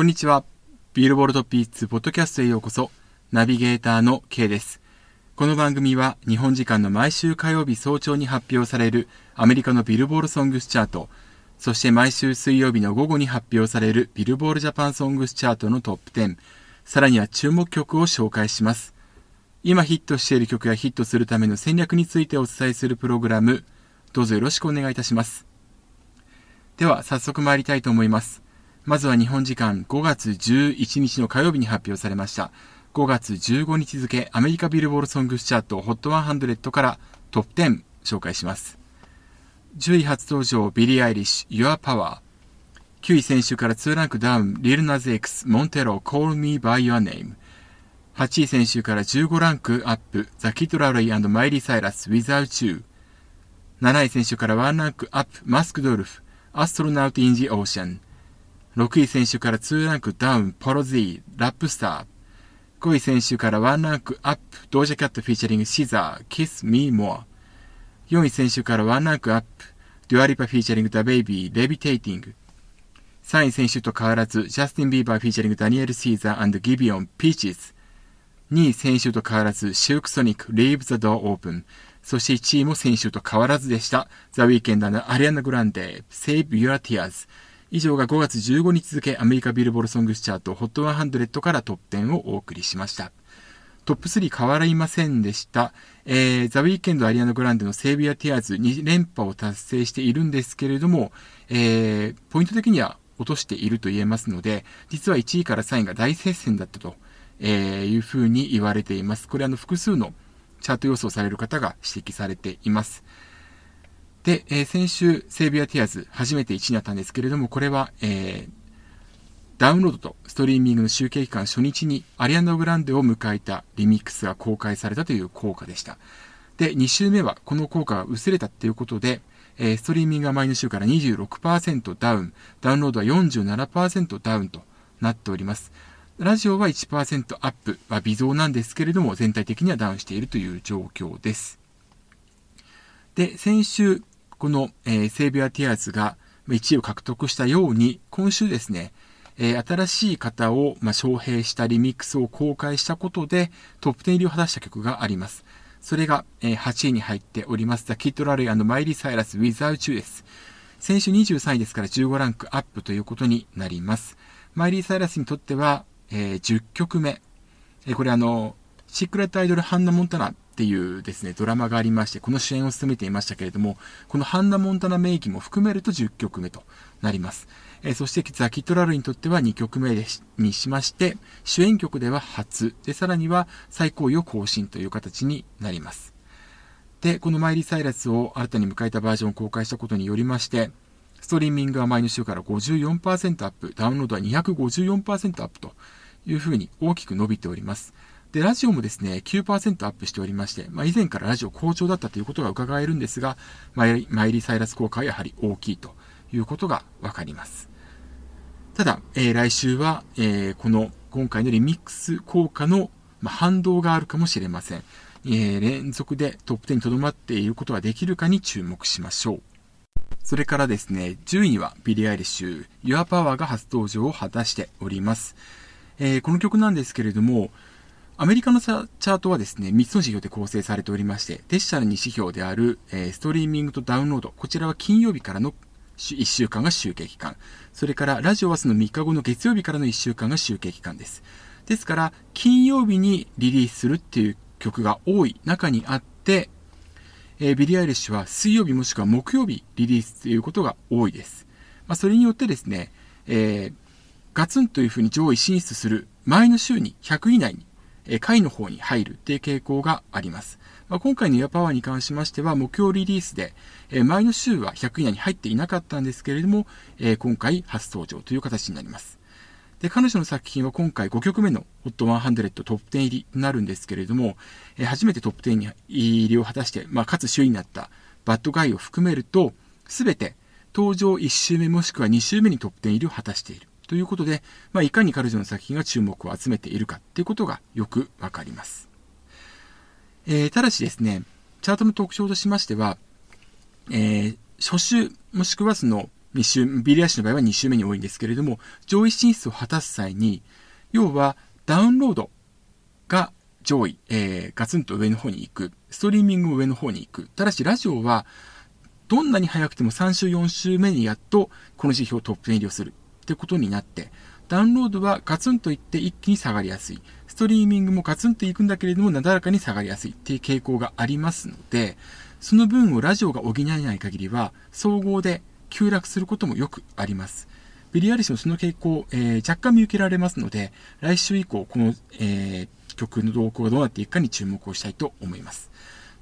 こんにちは。ビルボルトピーツポッドキャストへようこそ。ナビゲーターの K です。この番組は日本時間の毎週火曜日早朝に発表されるアメリカのビルボールソングスチャート、そして毎週水曜日の午後に発表されるビルボールジャパンソングスチャートのトップ10、さらには注目曲を紹介します。今ヒットしている曲やヒットするための戦略についてお伝えするプログラム、どうぞよろしくお願いいたします。では早速参りたいと思います。まずは日本時間5月11日の火曜日に発表されました。5月15日付アメリカビルボードソングスチャート HOT100 からトップ10紹介します。10位初登場ビリー・アイリッシュ Your Power 9位先週から2ランクダウンリルナズ X モンテロ Call Me By Your Name 8位先週から15ランクアップザ・キッド・ラロイマイリー・サイラス Without You 7位先週から1ランクアップマスクド・ウルフ Astronaut in the Ocean 6位先週から2ランクダウン、ポロズィー、ラップスター。5位先週から1ランクアップ、ドージャキャットフィーチャリングシザー、 Kiss Me More。4位先週から1ランクアップ、デュアリパフィーチャリングダ・ベイビー、 Levitating。3位先週と変わらず、ジャスティン・ビーバーフィーチャリングダニエル・シーザーギヴィオン、 Peaches。2位先週と変わらず、シルク・ソニック、 Leave The Door Open。そして1位も選手と変わらずでした。ザ・ウィーケンダーのアリアナ・グランデ、Save Your Tears。以上が5月15日付アメリカビルボールソングスチャート HOT100 からトップ10をお送りしました。トップ3変わりませんでした。えー、ザ・ウィーケンド・アリアナ・グランデのセービア・ティアーズ2連覇を達成しているんですけれども、えー、ポイント的には落としていると言えますので、実は1位から3位が大接戦だったと、えいうふうに言われています。これあの複数のチャート予想される方が指摘されています。で、えー、先週、セービアティアーズ、初めて1位になったんですけれども、これは、えー、ダウンロードとストリーミングの集計期間初日にアリアンド・グランデを迎えたリミックスが公開されたという効果でした。で、2週目はこの効果が薄れたということで、えー、ストリーミングは前の週から26%ダウン、ダウンロードは47%ダウンとなっております。ラジオは1%アップは微増なんですけれども、全体的にはダウンしているという状況です。で、先週、この、えー、セービア・ティアーズが1位を獲得したように、今週ですね、えー、新しい方を、まあ、招聘したリミックスを公開したことで、トップ10入りを果たした曲があります。それが、えー、8位に入っております、The Kid Larry マイリー・サイラス Without You です。先週23位ですから15ランクアップということになります。マイリー・サイラスにとっては、えー、10曲目。えー、これあの、シークレットアイドルハンナ・モンタナっていうですね、ドラマがありまして、この主演を務めていましたけれども、このハンナ・モンタナ名義も含めると10曲目となります。えー、そしてザ・キットラルにとっては2曲目にしまして、主演曲では初、で、さらには最高位を更新という形になります。で、このマイリー・サイラスを新たに迎えたバージョンを公開したことによりまして、ストリーミングは前の週から54%アップ、ダウンロードは254%アップというふうに大きく伸びております。で、ラジオもですね、9%アップしておりまして、まあ、以前からラジオ好調だったということが伺えるんですが、マイリー・サイラス効果はやはり大きいということがわかります。ただ、えー、来週は、えー、この今回のリミックス効果の、まあ、反動があるかもしれません。えー、連続でトップ10に留まっていることができるかに注目しましょう。それからですね、10位にはビリー・アイリッシュ、Your Power が初登場を果たしております。えー、この曲なんですけれども、アメリカのチャートはですね、3つの指標で構成されておりまして、デジタル2指標である、えー、ストリーミングとダウンロード、こちらは金曜日からの1週間が集計期間。それからラジオはその3日後の月曜日からの1週間が集計期間です。ですから、金曜日にリリースするっていう曲が多い中にあって、えー、ビリー・アイリッシュは水曜日もしくは木曜日リリースということが多いです。まあ、それによってですね、えー、ガツンというふうに上位進出する前の週に100位以内に下位の方に入るっていう傾向があります。まあ、今回のエアパワーに関しましては、木曜リリースで、え前の週は100位以内に入っていなかったんですけれども、え今回初登場という形になります。で、彼女の作品は今回5曲目の HOT100 トップ10入りになるんですけれども、え初めてトップ10に入りを果たして、まあ、かつ首位になったバッドガイを含めると、すべて登場1週目もしくは2週目にトップ10入りを果たしている。ということで、まあ、いかに彼女の作品が注目を集めているかっていうことがよくわかります。えー、ただしですね、チャートの特徴としましては、えー、初週もしくはその2週、ビリー・アシの場合は2週目に多いんですけれども、上位進出を果たす際に、要はダウンロードが上位、えー、ガツンと上の方に行く。ストリーミングも上の方に行く。ただし、ラジオは、どんなに早くても3週、4週目にやっと、この指標トップ10入りをする。ってことになって、ダウンロードはガツンといって一気に下がりやすい。ストリーミングもガツンといくんだけれども、なだらかに下がりやすいっていう傾向がありますので、その分をラジオが補えない限りは、総合で急落することもよくあります。ビリー・アリスのその傾向、えー、若干見受けられますので、来週以降、この、えー、曲の動向がどうなっていくかに注目をしたいと思います。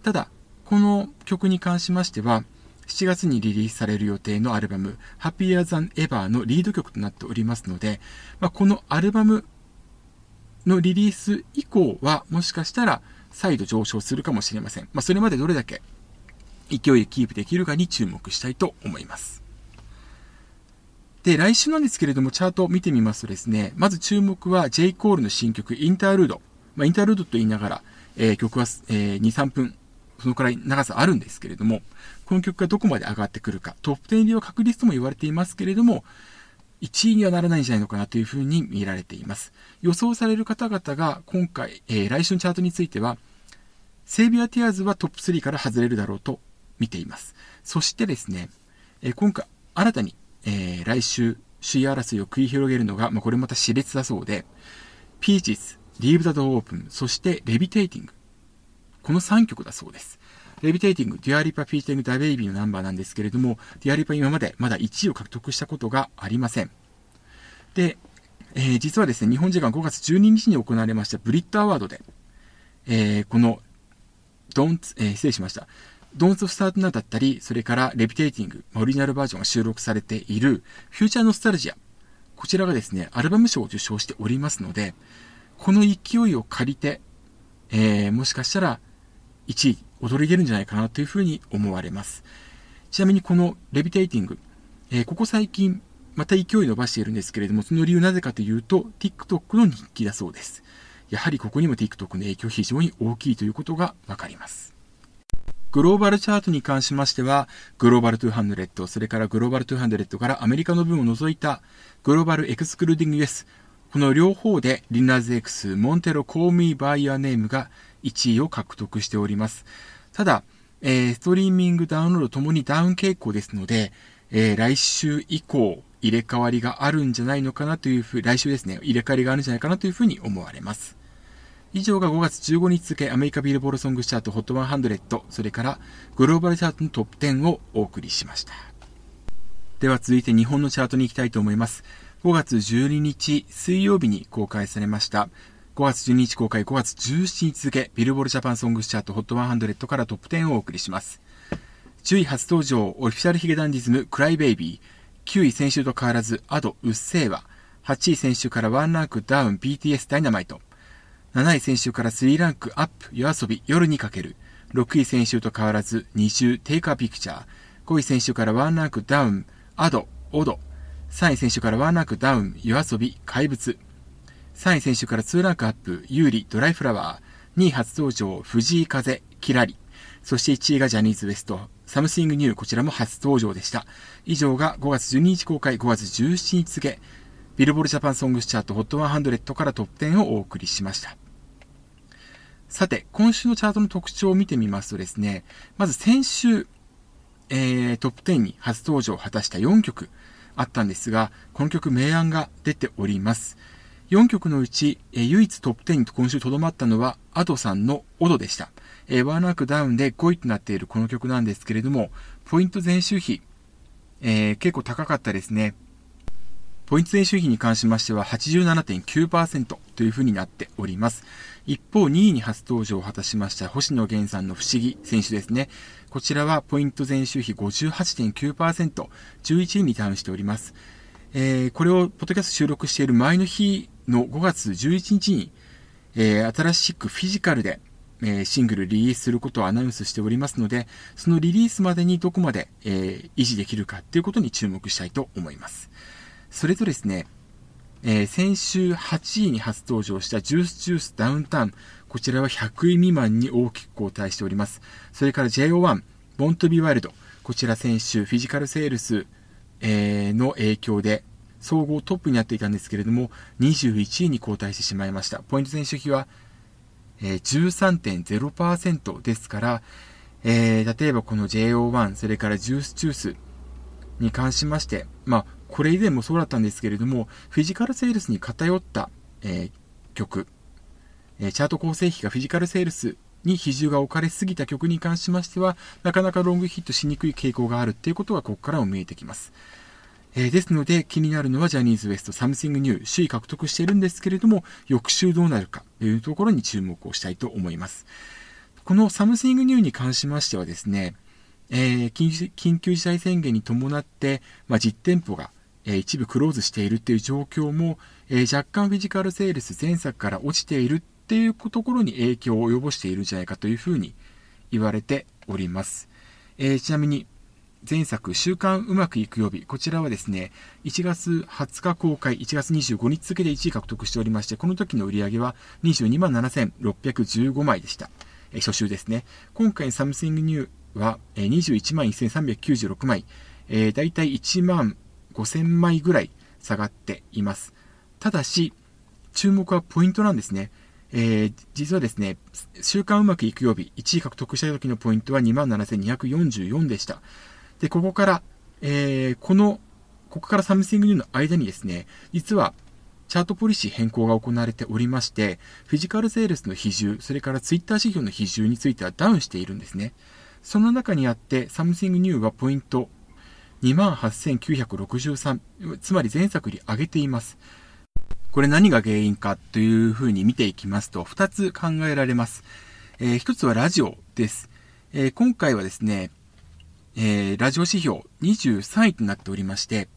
ただ、この曲に関しましては、7月にリリースされる予定のアルバム、Happier Than Ever のリード曲となっておりますので、まあ、このアルバムのリリース以降は、もしかしたら再度上昇するかもしれません。まあ、それまでどれだけ勢いをキープできるかに注目したいと思います。で、来週なんですけれども、チャートを見てみますとですね、まず注目は J. コールの新曲、インタールード。まあ、インタールードと言いながら、えー、曲は、えー、2、3分、そのくらい長さあるんですけれども、この曲がどこまで上がってくるか、トップ10入りは確率とも言われていますけれども、1位にはならないんじゃないのかなというふうに見られています。予想される方々が今回、えー、来週のチャートについては、 Save Your Tears はトップ3から外れるだろうと見ています。そしてですね、えー、今回新たにえー、来週、首位争いを繰り広げるのが、まあ、これまた熾烈だそうで、 Peaches、Leave The Door Open、そして Levitating。この3曲だそうです。 Levitating、デュアリパ・フィーチャリング・ダ・ベイビーのナンバーなんですけれども、デュアリパ今までまだ1位を獲得したことがありません。で、えー、実はですね、日本時間5月12日に行われましたブリットアワードで、えー、この、ドンツ、えー、失礼しました。ドンス・スタートナーだったり、それからレビテイティング、オリジナルバージョンが収録されているフューチャーノスタルジア。こちらがですね、アルバム賞を受賞しておりますので、この勢いを借りて、えー、もしかしたら1位、踊り出るんじゃないかなというふうに思われます。ちなみにこのレビテイティング、えー、ここ最近、また勢い伸ばしているんですけれども、その理由なぜかというと、TikTok の人気だそうです。やはりここにも TikTok の影響非常に大きいということがわかります。グローバルチャートに関しましては、グローバル200、それからグローバル200からアメリカの分を除いたグローバルエクスクルーディング US、この両方でリナーズ X、モンテロ、コーミー、バイヤーネームが1位を獲得しております。ただ、えー、ストリーミング、ダウンロードともにダウン傾向ですので、えー、来週以降、入れ替わりがあるんじゃないのかなというふう、来週ですね、入れ替わりがあるんじゃないかなというふうに思われます。以上が5月15日付アメリカビルボールソングチャート HOT100 それからグローバルチャートのトップ10をお送りしました。では続いて日本のチャートに行きたいと思います。5月12日水曜日に公開されました5月12日公開5月17日付ビルボールジャパンソングチャート HOT100 からトップ10をお送りします。10位初登場オフィシャルヒゲダンディズムクライベイビー9位先週と変わらずアドうっせぇわ8位先週からワンランクダウン BTS ダイナマイト7位選手から3ランクアップ、夜遊び、夜にかける。6位選手と変わらず、2周、テイクアピクチャー。5位選手から1ランクダウン、アド、オド。3位先週から1ランクダウン、 YOASOBI、怪物。3位先週から2ランクアップ、優里、ドライフラワー。2位初登場、藤井風、きらり。そして1位がジャニーズ WEST、 Something New、こちらも初登場でした。以上が5月12日公開、5月17日付、ビルボードジャパンソングスチャート HOT100 からトップ10をお送りしました。さて、今週のチャートの特徴を見てみますとですね、まず先週、えー、トップ10に初登場を果たした4曲あったんですが、この曲明暗が出ております。4曲のうち、唯一トップ10に今週とどまったのは、アドさんのオドでした。えー、ワーナークダウンで5位となっているこの曲なんですけれども、ポイント前週比、えー、結構高かったですね。ポイント前週比に関しましては87.9%というふうになっております。一方、2位に初登場を果たしました星野源さんの不思議選手ですね。こちらはポイント前週比58.9%、11位にダウンしております。えー、これをポッドキャスト収録している前の日の5月11日に、えー、新しくフィジカルで、えー、シングルリリースすることをアナウンスしておりますので、そのリリースまでにどこまで、え維持できるかっていうことに注目したいと思います。それとですね、えー、先週8位に初登場したジュースジュースダウンタウン。こちらは100位未満に大きく後退しております。それから JO1、ボントビワイルド。こちら先週フィジカルセールスえ、の影響で、総合トップになっていたんですけれども、21位に後退してしまいました。ポイント選手比は、え、13.0%ですから、えー、例えばこの JO1、それからジュースチュースに関しまして、まあ、これ以前もそうだったんですけれども、フィジカルセールスに偏った、えー、曲、え、チャート構成比がフィジカルセールスに比重が置かれすぎた曲に関しましては、なかなかロングヒットしにくい傾向があるっていうことがここからも見えてきます。えー、ですので気になるのはジャニーズ WEST Something New 首位獲得しているんですけれども翌週どうなるかというところに注目をしたいと思いますこの Something New に関しましてはですね、えー、緊急事態宣言に伴って、まあ、実店舗が、えー、一部クローズしているという状況も、えー、若干フィジカルセールス前作から落ちているっていうところに影響を及ぼしているんじゃないかというふうに言われております。えー、ちなみに、前作、週刊うまくいく曜日。こちらはですね、1月20日公開、1月25日付で1位獲得しておりまして、この時の売り上げは22万7615枚でした。え初週ですね。今回 Something New は、え21万1396枚、えー、だいたい1万5000枚ぐらい下がっています。ただし、注目はポイントなんですね。えー、実はですね、週刊うまくいく曜日、1位獲得した時のポイントは27,244でした。で、ここから、えー、この、ここから Something New の間にですね、実は、チャートポリシー変更が行われておりまして、フィジカルセールスの比重、それからツイッター指標の比重についてはダウンしているんですね。その中にあって、サムシングニューはポイント28,963、つまり前作より上げています。これ何が原因かというふうに見ていきますと、2つ考えられます。えー、1つはラジオです。えー、今回はですね、えー、ラジオ指標23位となっておりまして、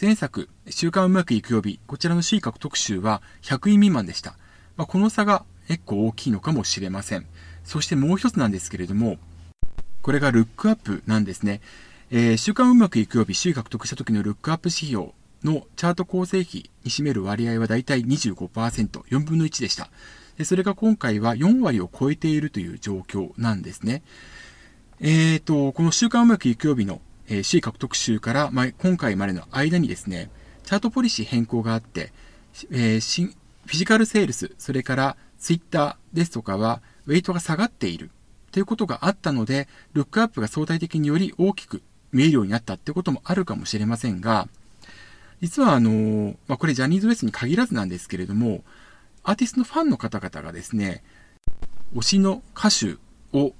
前作、週刊うまくいく曜日、こちらの首位獲得週は100位未満でした。まあ、この差が結構大きいのかもしれません。そしてもう一つなんですけれども、これがルックアップなんですね。えー、週刊うまくいく曜日、首位獲得した時のルックアップ指標のチャート構成比に占める割合はだいたい25%、4分の1でした。でそれが今回は4割を超えているという状況なんですね。えーと、この週刊うまくいく曜日の、えー、首位獲得週から、まあ、今回までの間にですね、チャートポリシー変更があって、えー、フィジカルセールス、それからツイッターですとかは、ウェイトが下がっているということがあったので、ルックアップが相対的により大きく見えるようになったってこともあるかもしれませんが、実はあの、まあ、これジャニーズ WEST に限らずなんですけれども、アーティストのファンの方々がですね、推しの歌手を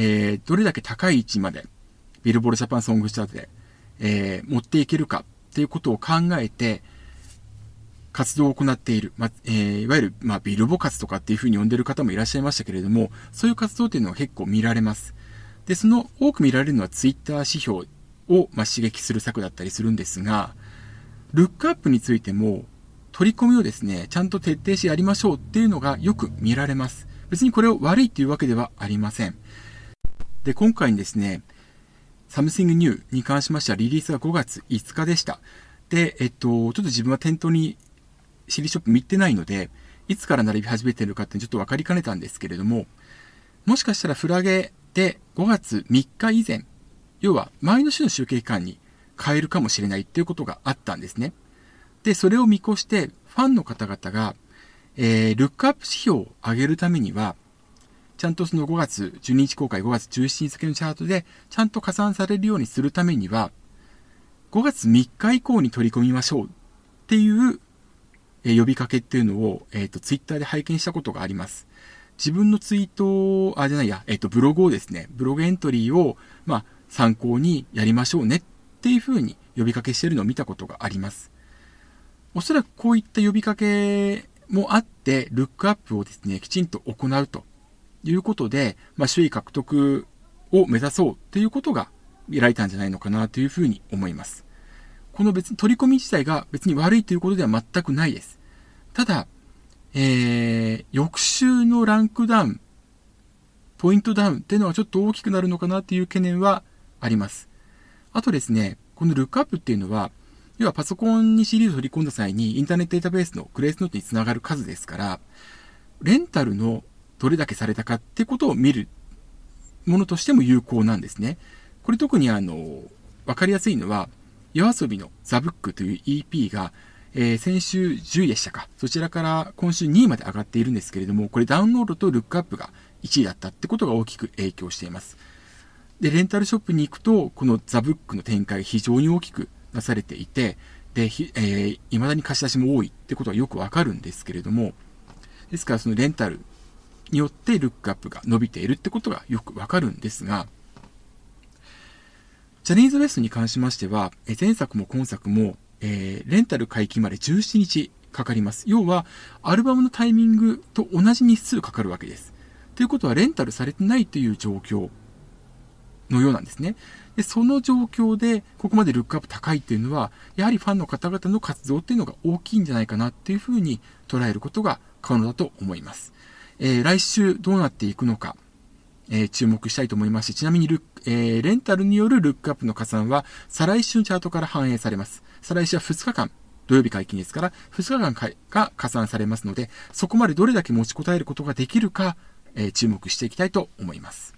えー、どれだけ高い位置まで、ビルボールジャパンソングチャートで、えー、持っていけるかっていうことを考えて、活動を行っている、まえー、いわゆる、まあ、ビルボ活とかっていうふうに呼んでる方もいらっしゃいましたけれども、そういう活動っていうのは結構見られます。で、その多く見られるのはツイッター指標を、まあ、刺激する策だったりするんですが、ルックアップについても、取り込みをですね、ちゃんと徹底してやりましょうっていうのがよく見られます。別にこれを悪いっていうわけではありません。で、今回にですね、サムシングニューに関しましてはリリースが5月5日でした。で、えっと、ちょっと自分は店頭に CD ショップ見てないので、いつから並び始めてるかってちょっと分かりかねたんですけれども、もしかしたらフラゲで5月3日以前、要は前の週の集計期間に買えるかもしれないっていうことがあったんですね。で、それを見越して、ファンの方々が、えー、ルックアップ指標を上げるためには、ちゃんとその5月12日公開、5月17日付のチャートで、ちゃんと加算されるようにするためには、5月3日以降に取り込みましょうっていう、え呼びかけっていうのを、えっ、ー、と、ツイッターで拝見したことがあります。自分のツイートをあ、じゃないや、えっ、ー、と、ブログをですね、ブログエントリーを、まあ、参考にやりましょうねっっていうふうに呼びかけしてるのを見たことがあります。おそらくこういった呼びかけもあって、ルックアップをですね、きちんと行うということで、まあ、首位獲得を目指そうということが見られたんじゃないのかなというふうに思います。この別に取り込み自体が別に悪いということでは全くないです。ただ、えー、翌週のランクダウン、ポイントダウンっていうのはちょっと大きくなるのかなっていう懸念はあります。あとですね、このルックアップっていうのは、要はパソコンにシリーズを取り込んだ際にインターネットデータベースのクレースノートにつながる数ですから、レンタルのどれだけされたかってことを見るものとしても有効なんですね。これ特にあの、わかりやすいのは、夜遊びのザブックという EP が、えー、先週10位でしたか。そちらから今週2位まで上がっているんですけれども、これダウンロードとルックアップが1位だったってことが大きく影響しています。で、レンタルショップに行くと、このザブックの展開非常に大きくなされていて、で、えー、未だに貸し出しも多いってことはよくわかるんですけれども、ですからそのレンタルによってルックアップが伸びているってことがよくわかるんですが、ジャニーズ WEST に関しましては、前作も今作も、えー、レンタル解禁まで17日かかります。要は、アルバムのタイミングと同じ日数かかるわけです。ということは、レンタルされてないという状況のようなんですね。で、その状況で、ここまでルックアップ高いっていうのは、やはりファンの方々の活動っていうのが大きいんじゃないかなっていうふうに捉えることが可能だと思います。えー、来週どうなっていくのか、えー、注目したいと思いますし、ちなみにルえー、レンタルによるルックアップの加算は、再来週のチャートから反映されます。再来週は2日間、土曜日解禁ですから、2日間が加算されますので、そこまでどれだけ持ちこたえることができるか、えー、注目していきたいと思います。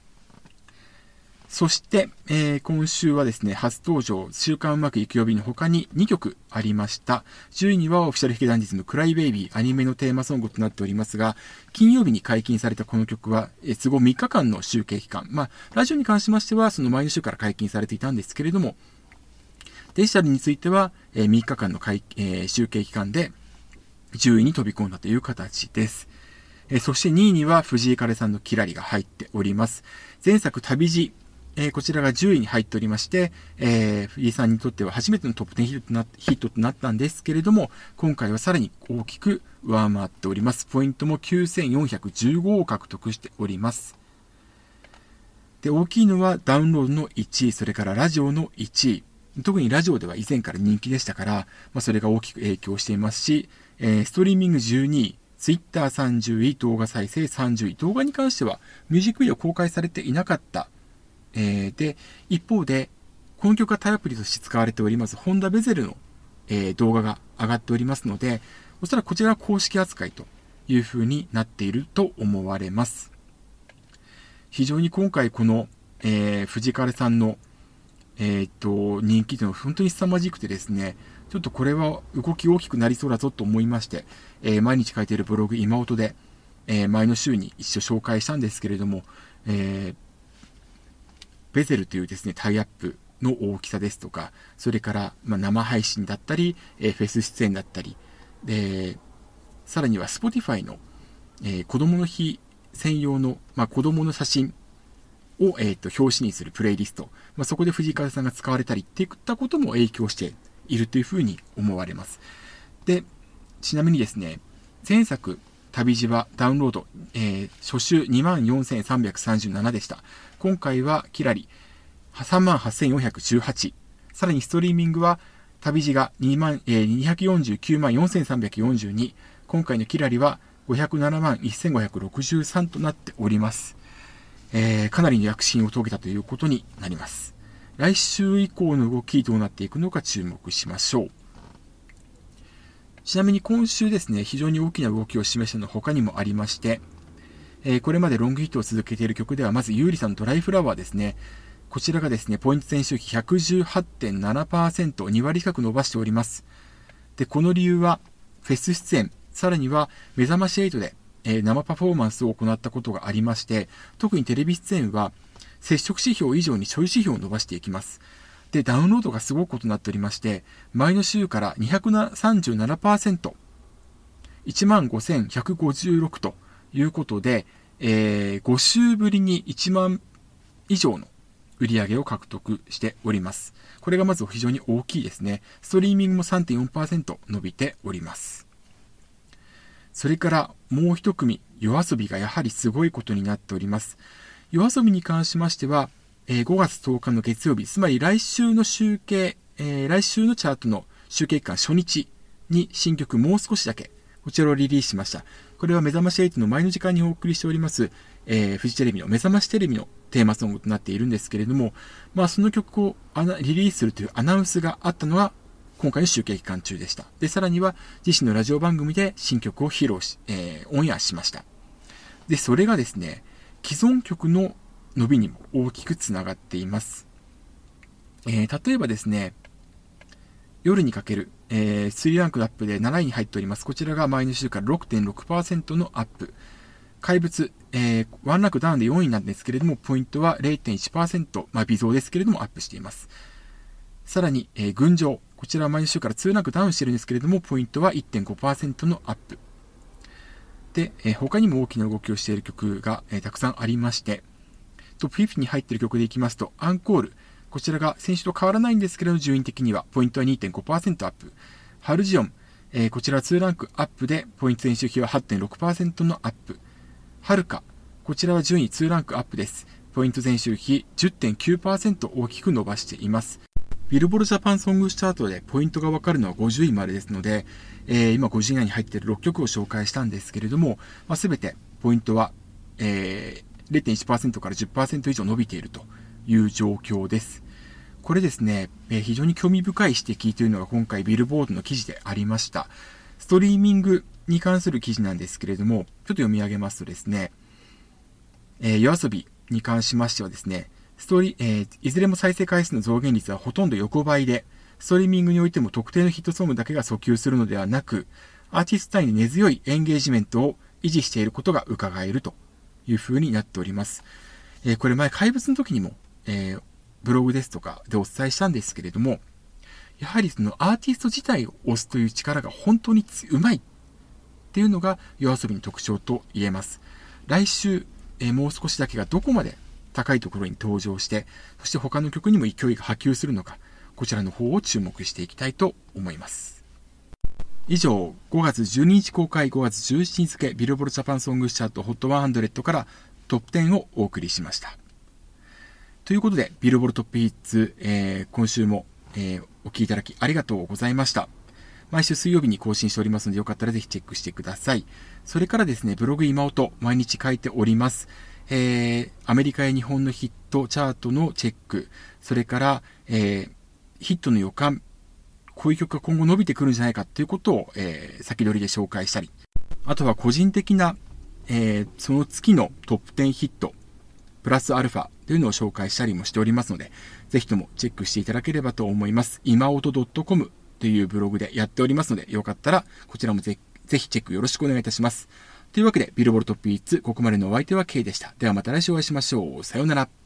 そして、えー、今週はですね、初登場、週刊うまくいく曜日の他に2曲ありました。10位にはオフィシャルヒゲダンディズムクライベイビーアニメのテーマソングとなっておりますが、金曜日に解禁されたこの曲は、えー、都合3日間の集計期間。まあ、ラジオに関しましては、その前の週から解禁されていたんですけれども、デジタルについては、えー、3日間の解、えー、集計期間で10位に飛び込んだという形です。えー、そして2位には藤井風さんのキラリが入っております。前作旅路え、こちらが10位に入っておりまして、えー、藤井さんにとっては初めてのトップ10ヒットとなヒットとなったんですけれども、今回はさらに大きく上回っております。ポイントも9415を獲得しております。で、大きいのはダウンロードの1位、それからラジオの1位。特にラジオでは以前から人気でしたから、まあ、それが大きく影響していますし、えー、ストリーミング12位、ツイッター30位、動画再生30位、動画に関してはミュージックビデオ公開されていなかったえー、で、一方で、この曲がタイアプリとして使われております、ホンダベゼルの、えー、動画が上がっておりますので、おそらくこちらは公式扱いという風になっていると思われます。非常に今回この、えー、藤川さんの、えー、っと、人気というのは本当に凄まじくてですね、ちょっとこれは動き大きくなりそうだぞと思いまして、えー、毎日書いているブログ今音で、えー、前の週に一緒紹介したんですけれども、えー、ベゼルというですね、タイアップの大きさですとか、それから、ま生配信だったり、えフェス出演だったり、で、さらには Spotify の、えー、子供の日専用の、まあ、子供の写真を、えーと、表紙にするプレイリスト、まあ、そこで藤井風さんが使われたりっていったことも影響しているというふうに思われます。で、ちなみにですね、前作、旅路はダウンロード、えー、初週24,337でした。今回はキラリ38,418。さらにストリーミングは旅路が2万、えー、249万4342。今回のキラリは507万1563となっております。えー、かなりの躍進を遂げたということになります。来週以降の動きどうなっていくのか注目しましょう。ちなみに今週ですね、非常に大きな動きを示したの他にもありまして、え、これまでロングヒットを続けている曲では、まず、ゆうりさんのドライフラワーですね。こちらがですね、ポイント選手比118.7%、2割近く伸ばしております。で、この理由は、フェス出演、さらには、目覚まし8で、え、生パフォーマンスを行ったことがありまして、特にテレビ出演は、接触指標以上にちょい指標を伸ばしていきます。で、ダウンロードがすごいことなっておりまして、前の週から237%、15,156ということで、えー、5週ぶりに1万以上の売り上げを獲得しております。これがまず非常に大きいですね。ストリーミングも3.4%伸びております。それからもう一組、夜遊びがやはりすごいことになっております。夜遊びに関しましては、えー、5月10日の月曜日、つまり来週の集計、えー、来週のチャートの集計期間初日に新曲もう少しだけ、こちらをリリースしました。これは目覚まし8の前の時間にお送りしております、えー、フジテレビの目覚ましテレビのテーマソングとなっているんですけれども、まあその曲をリリースするというアナウンスがあったのは今回の集計期間中でした。で、さらには自身のラジオ番組で新曲を披露し、えー、オンエアしました。で、それがですね、既存曲の伸びにも大きくつながっています。えー、例えばですね、夜にかける、えー、3ランクアップで7位に入っております。こちらが前の週から6.6%のアップ。怪物、えー、ワンランクダウンで4位なんですけれども、ポイントは0.1%、まあ、微増ですけれども、アップしています。さらに、えー、群青。こちらは毎週から2ランクダウンしてるんですけれども、ポイントは1.5%のアップ。で、えー、他にも大きな動きをしている曲が、えー、たくさんありまして、トップ50に入っている曲でいきますと、アンコール。こちらが先週と変わらないんですけれど、順位的には、ポイントは2.5%アップ。ハルジオン。えー、こちらは2ランクアップで、ポイント練習費は8.6%のアップ。はるか。こちらは順位2ランクアップです。ポイント前週比10.9%大きく伸ばしています。ビルボルジャパンソングスチャートでポイントがわかるのは50位までですので、えー、今50位内に入っている6曲を紹介したんですけれども、まあ、全てポイントは、えー、0.1%から10%以上伸びているという状況です。これですね、え、非常に興味深い指摘というのが今回ビルボードの記事でありました。ストリーミングに関する記事なんですけれども、ちょっと読み上げますとですね、えー、夜遊びに関しましてはですね、ストーリー、えー、いずれも再生回数の増減率はほとんど横ばいで、ストリーミングにおいても特定のヒットソングだけが訴求するのではなく、アーティスト単位に根強いエンゲージメントを維持していることが伺えるという風になっております。えー、これ前怪物の時にも、えー、ブログですとかでお伝えしたんですけれども、やはりそのアーティスト自体を押すという力が本当にうまいっていうのが夜遊びの特徴と言えます。来週、え、もう少しだけがどこまで高いところに登場して、そして他の曲にも勢いが波及するのか、こちらの方を注目していきたいと思います。以上、5月12日公開5月17日付ビルボルジャパンソングチャート HOT100 からトップ10をお送りしました。ということで、ビルボルトップヒッツ、えー、今週も、えー、お聴きいただきありがとうございました。毎週水曜日に更新しておりますので、よかったらぜひチェックしてください。それからですね、ブログ今音、毎日書いております。えー、アメリカや日本のヒットチャートのチェック、それから、えー、ヒットの予感、こういう曲が今後伸びてくるんじゃないかっていうことを、えー、先取りで紹介したり、あとは個人的な、えー、その月のトップ10ヒット、プラスアルファというのを紹介したりもしておりますので、ぜひともチェックしていただければと思います。今音 .com というブログでやっておりますので、よかったらこちらもぜぜひチェックよろしくお願いいたします。というわけで、ビルボルトピーツ、ここまでのお相手は K でした。ではまた来週お会いしましょう。さようなら。